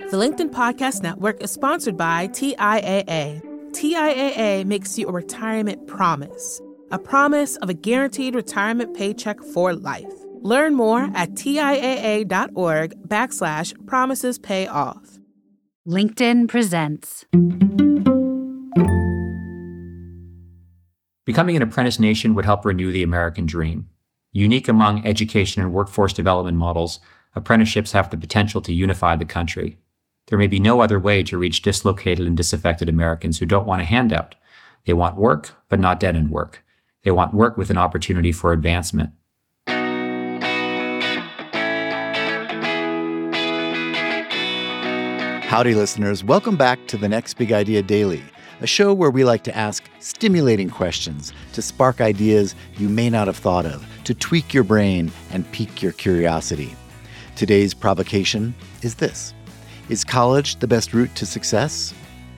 The LinkedIn Podcast Network is sponsored by TIAA. TIAA makes you a retirement promise, a promise of a guaranteed retirement paycheck for life. Learn more at TIAA.org backslash promises pay off. LinkedIn presents. Becoming an apprentice nation would help renew the American dream. Unique among education and workforce development models, apprenticeships have the potential to unify the country. There may be no other way to reach dislocated and disaffected Americans who don't want a handout. They want work, but not dead end work. They want work with an opportunity for advancement. Howdy, listeners. Welcome back to the Next Big Idea Daily a show where we like to ask stimulating questions to spark ideas you may not have thought of, to tweak your brain and pique your curiosity. Today's provocation is this Is college the best route to success?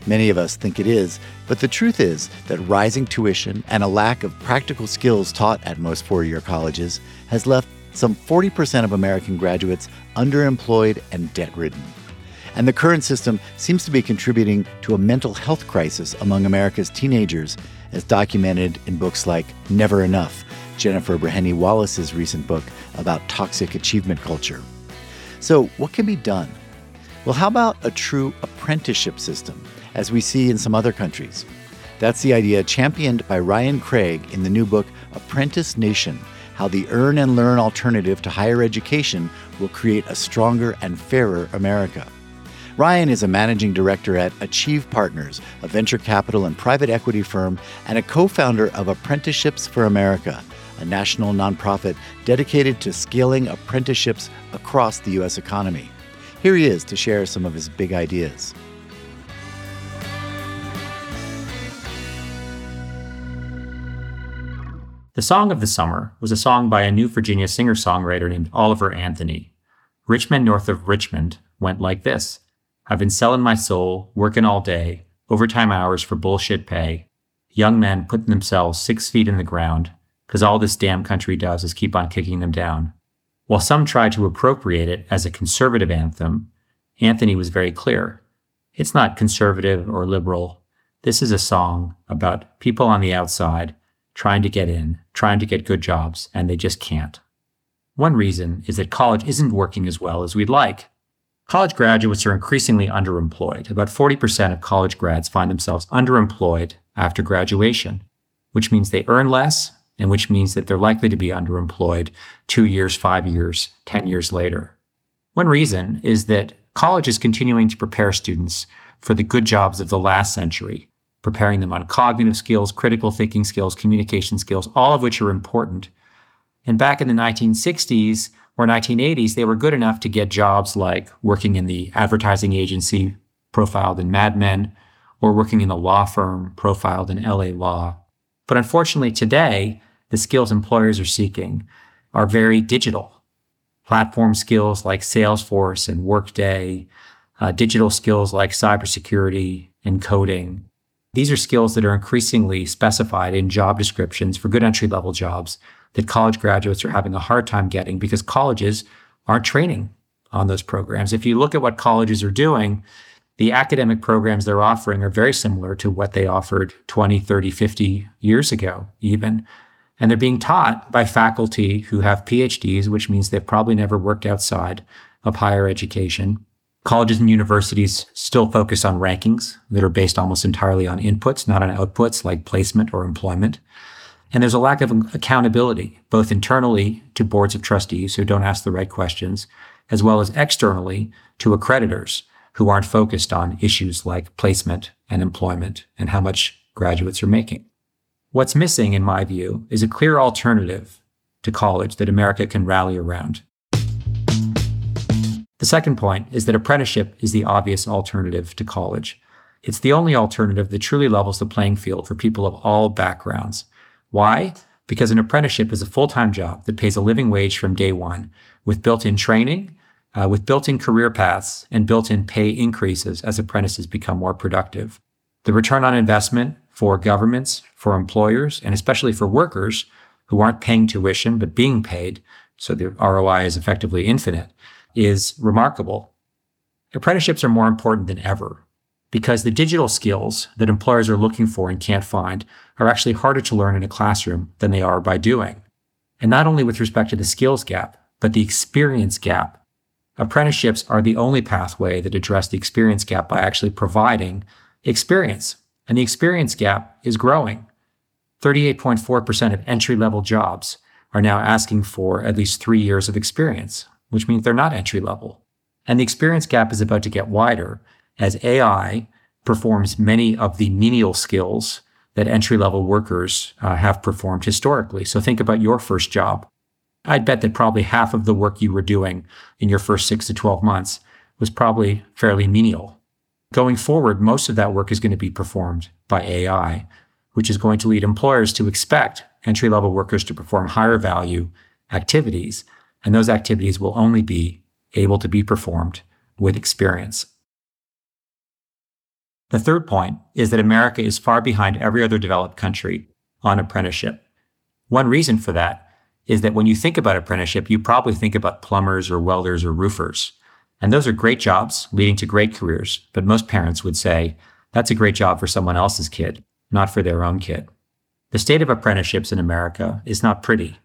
Many of us think it is, but the truth is that rising tuition and a lack of practical skills taught at most four year colleges has left some 40% of American graduates underemployed and debt ridden. And the current system seems to be contributing to a mental health crisis among America's teenagers, as documented in books like Never Enough, Jennifer Breheny Wallace's recent book about toxic achievement culture. So, what can be done? Well, how about a true apprenticeship system, as we see in some other countries? That's the idea championed by Ryan Craig in the new book Apprentice Nation How the Earn and Learn Alternative to Higher Education Will Create a Stronger and Fairer America. Ryan is a managing director at Achieve Partners, a venture capital and private equity firm, and a co founder of Apprenticeships for America, a national nonprofit dedicated to scaling apprenticeships across the U.S. economy. Here he is to share some of his big ideas. The Song of the Summer was a song by a new Virginia singer songwriter named Oliver Anthony. Rich Men, north of Richmond, went like this. I've been selling my soul, working all day, overtime hours for bullshit pay. Young men putting themselves six feet in the ground, because all this damn country does is keep on kicking them down. While some try to appropriate it as a conservative anthem, Anthony was very clear. It's not conservative or liberal. This is a song about people on the outside trying to get in, trying to get good jobs, and they just can't. One reason is that college isn't working as well as we'd like. College graduates are increasingly underemployed. About 40% of college grads find themselves underemployed after graduation, which means they earn less and which means that they're likely to be underemployed two years, five years, 10 years later. One reason is that college is continuing to prepare students for the good jobs of the last century, preparing them on cognitive skills, critical thinking skills, communication skills, all of which are important. And back in the 1960s, or 1980s, they were good enough to get jobs like working in the advertising agency profiled in Mad Men or working in the law firm profiled in LA Law. But unfortunately, today, the skills employers are seeking are very digital. Platform skills like Salesforce and Workday, uh, digital skills like cybersecurity and coding. These are skills that are increasingly specified in job descriptions for good entry level jobs that college graduates are having a hard time getting because colleges aren't training on those programs. If you look at what colleges are doing, the academic programs they're offering are very similar to what they offered 20, 30, 50 years ago, even. And they're being taught by faculty who have PhDs, which means they've probably never worked outside of higher education. Colleges and universities still focus on rankings that are based almost entirely on inputs, not on outputs like placement or employment. And there's a lack of accountability, both internally to boards of trustees who don't ask the right questions, as well as externally to accreditors who aren't focused on issues like placement and employment and how much graduates are making. What's missing, in my view, is a clear alternative to college that America can rally around. The second point is that apprenticeship is the obvious alternative to college. It's the only alternative that truly levels the playing field for people of all backgrounds why? Because an apprenticeship is a full time job that pays a living wage from day one with built in training, uh, with built in career paths, and built in pay increases as apprentices become more productive. The return on investment for governments, for employers, and especially for workers who aren't paying tuition but being paid, so the ROI is effectively infinite, is remarkable. apprenticeships are more important than ever because the digital skills that employers are looking for and can't find are actually harder to learn in a classroom than they are by doing. And not only with respect to the skills gap, but the experience gap. Apprenticeships are the only pathway that address the experience gap by actually providing experience. And the experience gap is growing. 38.4% of entry level jobs are now asking for at least three years of experience, which means they're not entry level. And the experience gap is about to get wider as AI performs many of the menial skills that entry level workers uh, have performed historically. So think about your first job. I'd bet that probably half of the work you were doing in your first six to 12 months was probably fairly menial. Going forward, most of that work is going to be performed by AI, which is going to lead employers to expect entry level workers to perform higher value activities. And those activities will only be able to be performed with experience. The third point is that America is far behind every other developed country on apprenticeship. One reason for that is that when you think about apprenticeship, you probably think about plumbers or welders or roofers. And those are great jobs leading to great careers. But most parents would say that's a great job for someone else's kid, not for their own kid. The state of apprenticeships in America is not pretty.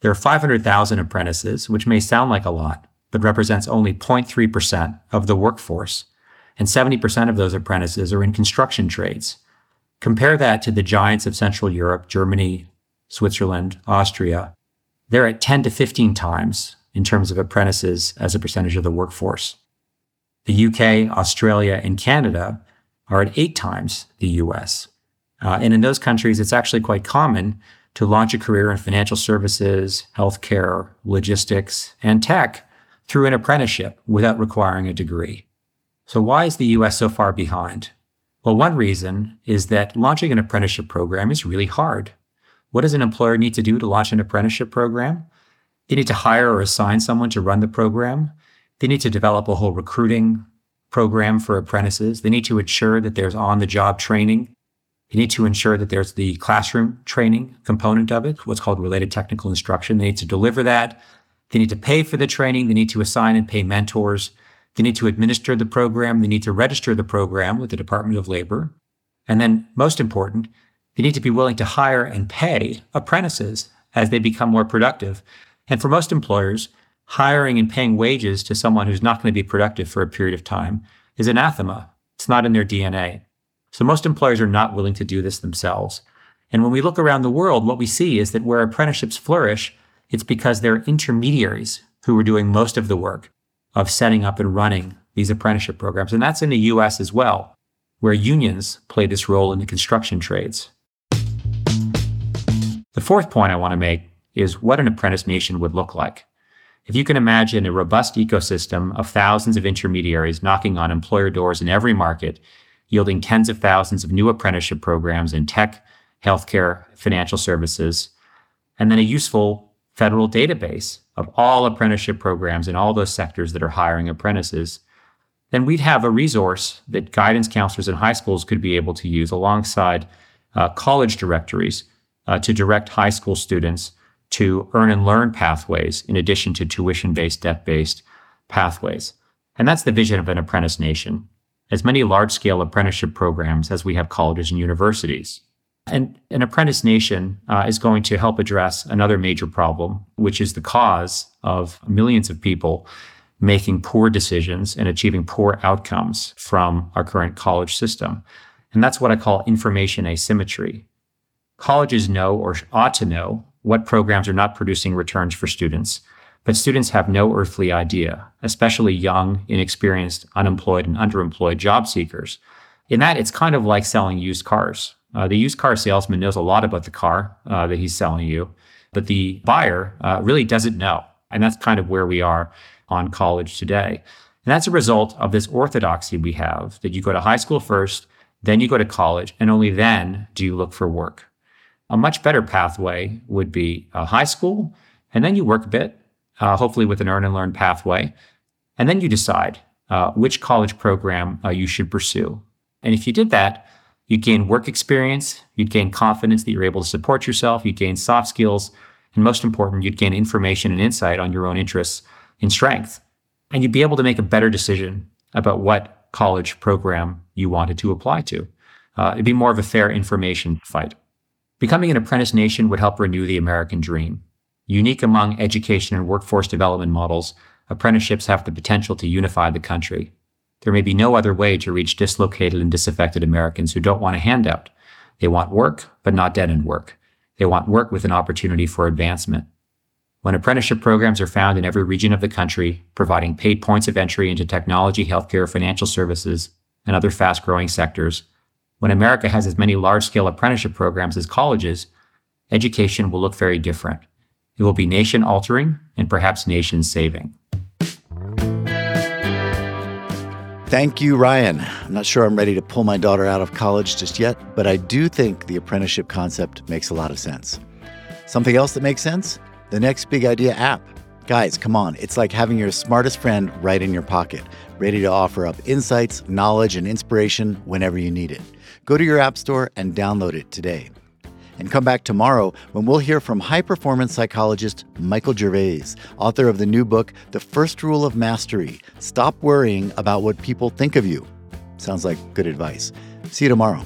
There are 500,000 apprentices, which may sound like a lot, but represents only 0.3% of the workforce and 70% of those apprentices are in construction trades. Compare that to the giants of Central Europe, Germany, Switzerland, Austria. They're at 10 to 15 times in terms of apprentices as a percentage of the workforce. The UK, Australia, and Canada are at eight times the US. Uh, and in those countries, it's actually quite common to launch a career in financial services, healthcare, logistics, and tech through an apprenticeship without requiring a degree. So, why is the US so far behind? Well, one reason is that launching an apprenticeship program is really hard. What does an employer need to do to launch an apprenticeship program? They need to hire or assign someone to run the program. They need to develop a whole recruiting program for apprentices. They need to ensure that there's on the job training. They need to ensure that there's the classroom training component of it, what's called related technical instruction. They need to deliver that. They need to pay for the training. They need to assign and pay mentors. They need to administer the program. They need to register the program with the Department of Labor. And then, most important, they need to be willing to hire and pay apprentices as they become more productive. And for most employers, hiring and paying wages to someone who's not going to be productive for a period of time is anathema. It's not in their DNA. So most employers are not willing to do this themselves. And when we look around the world, what we see is that where apprenticeships flourish, it's because there are intermediaries who are doing most of the work of setting up and running these apprenticeship programs. And that's in the US as well, where unions play this role in the construction trades. The fourth point I want to make is what an apprentice nation would look like. If you can imagine a robust ecosystem of thousands of intermediaries knocking on employer doors in every market, yielding tens of thousands of new apprenticeship programs in tech, healthcare, financial services, and then a useful federal database of all apprenticeship programs in all those sectors that are hiring apprentices, then we'd have a resource that guidance counselors in high schools could be able to use alongside uh, college directories uh, to direct high school students to earn and learn pathways in addition to tuition based, debt based pathways. And that's the vision of an apprentice nation. As many large scale apprenticeship programs as we have colleges and universities. And an apprentice nation uh, is going to help address another major problem, which is the cause of millions of people making poor decisions and achieving poor outcomes from our current college system. And that's what I call information asymmetry. Colleges know or ought to know what programs are not producing returns for students, but students have no earthly idea, especially young, inexperienced, unemployed, and underemployed job seekers. In that, it's kind of like selling used cars. Uh, the used car salesman knows a lot about the car uh, that he's selling you, but the buyer uh, really doesn't know. And that's kind of where we are on college today. And that's a result of this orthodoxy we have that you go to high school first, then you go to college, and only then do you look for work. A much better pathway would be high school, and then you work a bit, uh, hopefully with an earn and learn pathway, and then you decide uh, which college program uh, you should pursue. And if you did that, You'd gain work experience, you'd gain confidence that you're able to support yourself, you'd gain soft skills, and most important, you'd gain information and insight on your own interests and strengths. And you'd be able to make a better decision about what college program you wanted to apply to. Uh, it'd be more of a fair information fight. Becoming an apprentice nation would help renew the American dream. Unique among education and workforce development models, apprenticeships have the potential to unify the country. There may be no other way to reach dislocated and disaffected Americans who don't want a handout. They want work, but not dead end work. They want work with an opportunity for advancement. When apprenticeship programs are found in every region of the country, providing paid points of entry into technology, healthcare, financial services, and other fast growing sectors, when America has as many large scale apprenticeship programs as colleges, education will look very different. It will be nation altering and perhaps nation saving. Thank you, Ryan. I'm not sure I'm ready to pull my daughter out of college just yet, but I do think the apprenticeship concept makes a lot of sense. Something else that makes sense? The Next Big Idea app. Guys, come on. It's like having your smartest friend right in your pocket, ready to offer up insights, knowledge, and inspiration whenever you need it. Go to your app store and download it today. And come back tomorrow when we'll hear from high performance psychologist Michael Gervais, author of the new book, The First Rule of Mastery Stop Worrying About What People Think of You. Sounds like good advice. See you tomorrow.